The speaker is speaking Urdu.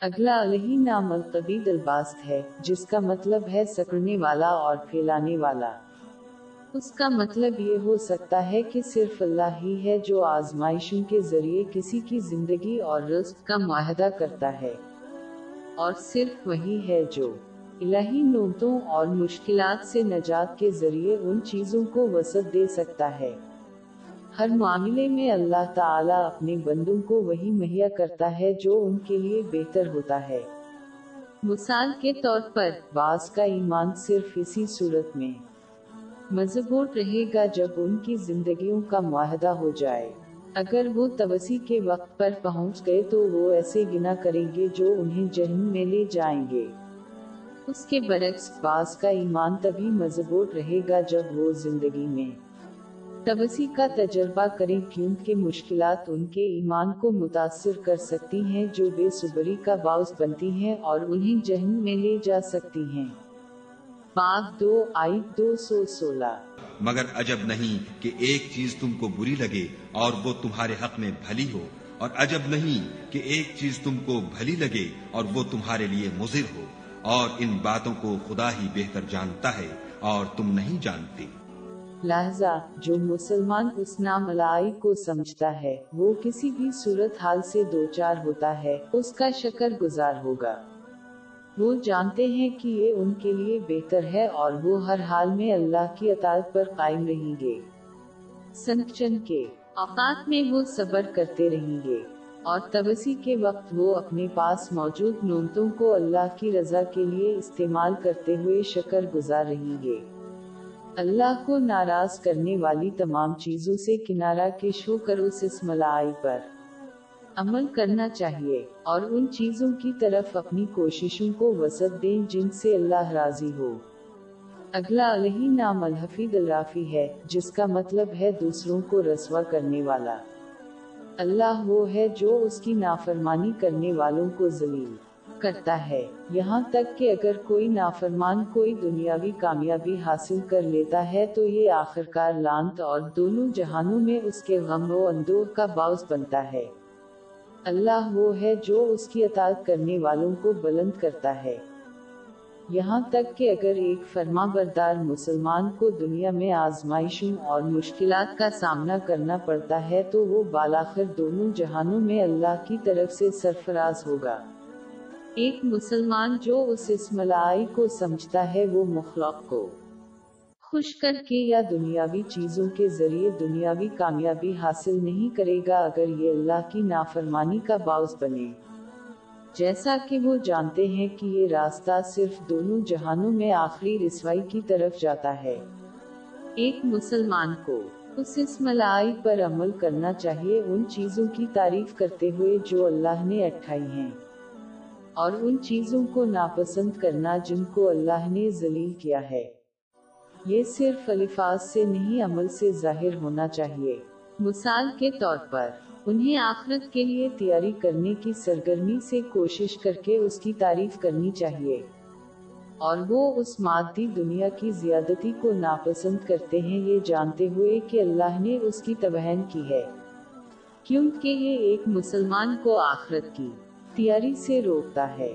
اگلا علیہ نام القبید الباست ہے، جس کا مطلب ہے سکڑنے والا اور پھیلانے والا۔ اس کا مطلب یہ ہو سکتا ہے کہ صرف اللہ ہی ہے جو آزمائشوں کے ذریعے کسی کی زندگی اور رزق کا معاہدہ کرتا ہے۔ اور صرف وہی ہے جو الہی نوتوں اور مشکلات سے نجات کے ذریعے ان چیزوں کو وسعت دے سکتا ہے۔ ہر معاملے میں اللہ تعالیٰ اپنے بندوں کو وہی مہیا کرتا ہے جو ان کے لیے بہتر ہوتا ہے۔ مثال کے طور پر، بعض کا ایمان صرف اسی صورت میں مضبوط رہے گا جب ان کی زندگیوں کا معاہدہ ہو جائے۔ اگر وہ توسی کے وقت پر پہنچ گئے تو وہ ایسے گنا کریں گے جو انہیں جہن میں لے جائیں گے۔ اس کے برعکس باس کا ایمان تبھی مضبوط رہے گا جب وہ زندگی میں توسی کا تجربہ کریں کیونکہ مشکلات ان کے ایمان کو متاثر کر سکتی ہیں جو بے صبری کا باعث بنتی ہیں اور انہیں جہن میں لے جا سکتی ہیں۔ باب دو آئی دو سو سولہ۔ مگر عجب نہیں کہ ایک چیز تم کو بری لگے اور وہ تمہارے حق میں بھلی ہو، اور عجب نہیں کہ ایک چیز تم کو بھلی لگے اور وہ تمہارے لیے مضر ہو، اور ان باتوں کو خدا ہی بہتر جانتا ہے اور تم نہیں جانتے۔ لہذا، جو مسلمان اس نام لائی کو سمجھتا ہے، وہ کسی بھی صورت حال سے دو چار ہوتا ہے، اس کا شکر گزار ہوگا۔ وہ جانتے ہیں کہ یہ ان کے لیے بہتر ہے اور وہ ہر حال میں اللہ کی اطاعت پر قائم رہیں گے۔ سنکچن کے اوقات میں وہ صبر کرتے رہیں گے، اور تبسی کے وقت وہ اپنے پاس موجود نومتوں کو اللہ کی رضا کے لیے استعمال کرتے ہوئے شکر گزار رہیں گے۔ اللہ کو ناراض کرنے والی تمام چیزوں سے کنارہ کش ہو کر اس اسم لائی پر۔ عمل کرنا چاہیے اور ان چیزوں کی طرف اپنی کوششوں کو وسط دیں جن سے اللہ راضی ہو۔ اگلا علیہ نام الحفیظ الرافی ہے، جس کا مطلب ہے دوسروں کو رسوا کرنے والا۔ اللہ وہ ہے جو اس کی نافرمانی کرنے والوں کو ذلیل۔ کرتا ہے۔ یہاں تک کہ اگر کوئی نافرمان کوئی دنیاوی کامیابی حاصل کر لیتا ہے تو یہ آخرکار لانت اور دونوں جہانوں میں اس کے غم و اندوہ کا باعث بنتا ہے۔ اللہ وہ ہے جو اس کی اطاعت کرنے والوں کو بلند کرتا ہے۔ یہاں تک کہ اگر ایک فرما بردار مسلمان کو دنیا میں آزمائشوں اور مشکلات کا سامنا کرنا پڑتا ہے تو وہ بالاخر دونوں جہانوں میں اللہ کی طرف سے سرفراز ہوگا۔ ایک مسلمان جو اس اسملائی کو سمجھتا ہے، وہ مخلوق کو۔ خوش کر کے یا دنیاوی چیزوں کے ذریعے دنیاوی کامیابی حاصل نہیں کرے گا اگر یہ اللہ کی نافرمانی کا باعث بنے۔ جیسا کہ وہ جانتے ہیں کہ یہ راستہ صرف دونوں جہانوں میں آخری رسوائی کی طرف جاتا ہے۔ ایک مسلمان کو اس اسملائی پر عمل کرنا چاہیے، ان چیزوں کی تعریف کرتے ہوئے جو اللہ نے اٹھائی ہیں۔ اور ان چیزوں کو ناپسند کرنا جن کو اللہ نے ذلیل کیا ہے۔ یہ صرف الفاظ سے نہیں، عمل سے ظاہر ہونا چاہیے۔ مثال کے طور پر، انہیں آخرت کے لیے تیاری کرنے کی سرگرمی سے کوشش کر کے اس کی تعریف کرنی چاہیے۔ اور وہ اس مادی دنیا کی زیادتی کو ناپسند کرتے ہیں، یہ جانتے ہوئے کہ اللہ نے اس کی توہین کی ہے۔ کیونکہ یہ ایک مسلمان کو آخرت کی۔ تیاری سے روکتا ہے۔